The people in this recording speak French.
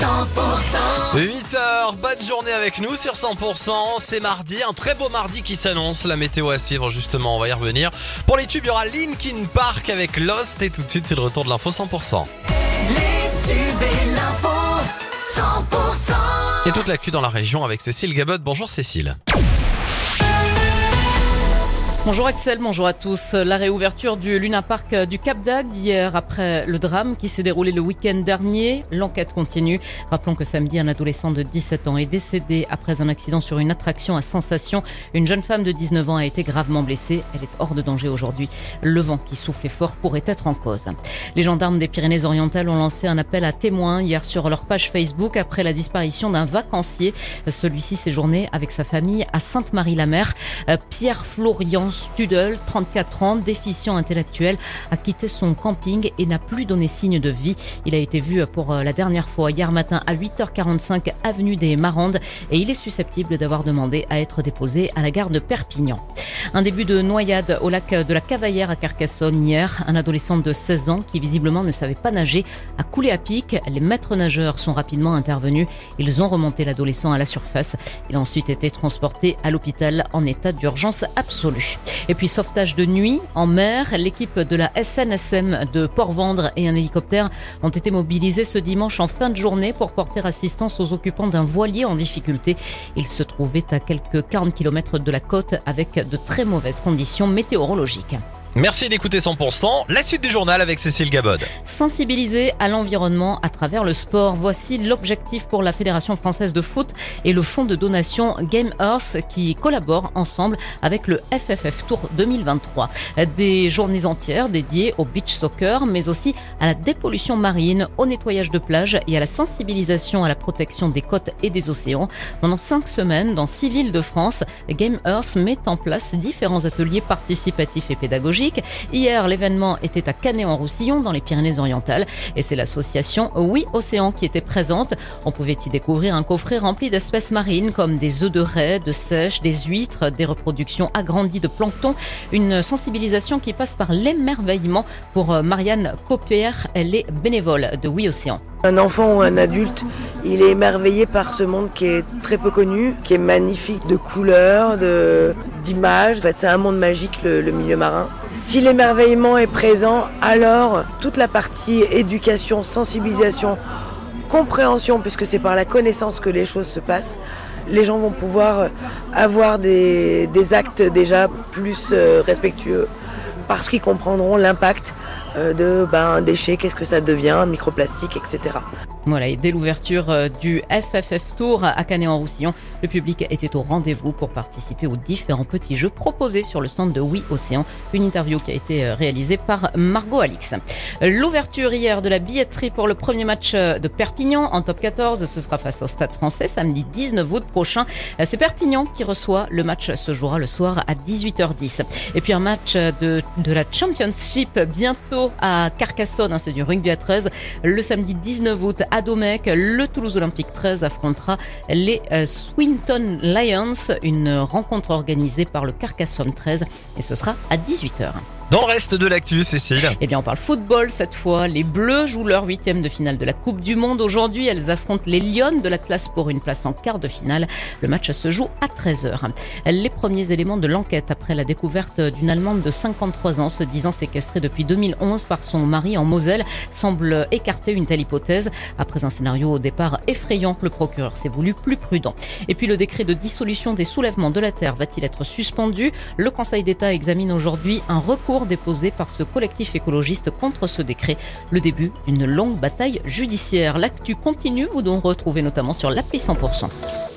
8h, bonne journée avec nous sur 100%, c'est mardi, un très beau mardi qui s'annonce, la météo à suivre justement, on va y revenir. Pour les tubes, il y aura Linkin Park avec Lost et tout de suite c'est le retour de l'info 100%. Les tubes et l'info 100% Et toute l'actu dans la région avec Cécile Gabot, bonjour Cécile. Bonjour Axel, bonjour à tous. La réouverture du Luna Park du Cap d'Agde hier après le drame qui s'est déroulé le week-end dernier. L'enquête continue. Rappelons que samedi, un adolescent de 17 ans est décédé après un accident sur une attraction à sensation. Une jeune femme de 19 ans a été gravement blessée. Elle est hors de danger aujourd'hui. Le vent qui soufflait fort pourrait être en cause. Les gendarmes des Pyrénées-Orientales ont lancé un appel à témoins hier sur leur page Facebook après la disparition d'un vacancier. Celui-ci séjournait avec sa famille à Sainte-Marie-la-Mer. Pierre Florian Studel, 34 ans, déficient intellectuel, a quitté son camping et n'a plus donné signe de vie. Il a été vu pour la dernière fois hier matin à 8h45 avenue des Marandes et il est susceptible d'avoir demandé à être déposé à la gare de Perpignan. Un début de noyade au lac de la Cavaillère à Carcassonne hier. Un adolescent de 16 ans qui visiblement ne savait pas nager a coulé à pic. Les maîtres nageurs sont rapidement intervenus. Ils ont remonté l'adolescent à la surface. Il a ensuite été transporté à l'hôpital en état d'urgence absolue. Et puis sauvetage de nuit en mer, l'équipe de la SNSM de Port-Vendre et un hélicoptère ont été mobilisés ce dimanche en fin de journée pour porter assistance aux occupants d'un voilier en difficulté. Il se trouvait à quelques 40 km de la côte avec de très mauvaises conditions météorologiques. Merci d'écouter 100%, la suite du journal avec Cécile Gabod. Sensibiliser à l'environnement à travers le sport. Voici l'objectif pour la Fédération française de foot et le fonds de donation Game Earth qui collaborent ensemble avec le FFF Tour 2023. Des journées entières dédiées au beach soccer, mais aussi à la dépollution marine, au nettoyage de plage et à la sensibilisation à la protection des côtes et des océans. Pendant cinq semaines, dans six villes de France, Game Earth met en place différents ateliers participatifs et pédagogiques Hier, l'événement était à Canet-en-Roussillon, dans les Pyrénées-Orientales, et c'est l'association Oui Océan qui était présente. On pouvait y découvrir un coffret rempli d'espèces marines comme des œufs de raie, de sèche, des huîtres, des reproductions agrandies de plancton. Une sensibilisation qui passe par l'émerveillement pour euh, Marianne Copper. Elle est bénévole de Oui Océan. Un enfant ou un adulte, il est émerveillé par ce monde qui est très peu connu, qui est magnifique de couleurs, de, d'images. En fait, c'est un monde magique, le, milieu marin. Si l'émerveillement est présent, alors toute la partie éducation, sensibilisation, compréhension, puisque c'est par la connaissance que les choses se passent, les gens vont pouvoir avoir des, des actes déjà plus euh, respectueux parce qu'ils comprendront l'impact euh, de ben, déchets, qu'est-ce que ça devient, microplastique, etc. Voilà, et dès l'ouverture euh, du FFF Tour à Canet-en-Roussillon, le public était au rendez-vous pour participer aux différents petits jeux proposés sur le stand de Oui Océan. Une interview qui a été euh, réalisée par Margot Alix. L'ouverture hier de la billetterie pour le premier match de Perpignan en top 14, ce sera face au Stade français samedi 19 août prochain. C'est Perpignan qui reçoit le match se jouera le soir à 18h10. Et puis un match de, de la Championship bientôt à Carcassonne, hein, c'est du rugby à 13. Le samedi 19 août à Domecq, le Toulouse Olympique 13 affrontera les euh, Swinton Lions, une rencontre organisée par le Carcassonne 13 et ce sera à 18h. Dans le reste de l'actu, Cécile. Eh bien, on parle football cette fois. Les Bleus jouent leur huitième de finale de la Coupe du Monde aujourd'hui. Elles affrontent les Lyonnes de la pour une place en quart de finale. Le match se joue à 13h. Les premiers éléments de l'enquête après la découverte d'une Allemande de 53 ans se disant séquestrée depuis 2011 par son mari en Moselle semblent écarter une telle hypothèse. Après un scénario au départ effrayant, le procureur s'est voulu plus prudent. Et puis le décret de dissolution des soulèvements de la terre va-t-il être suspendu? Le Conseil d'État examine aujourd'hui un déposé par ce collectif écologiste contre ce décret. Le début d'une longue bataille judiciaire. L'actu continue, vous donc retrouvez notamment sur l'appli 100%.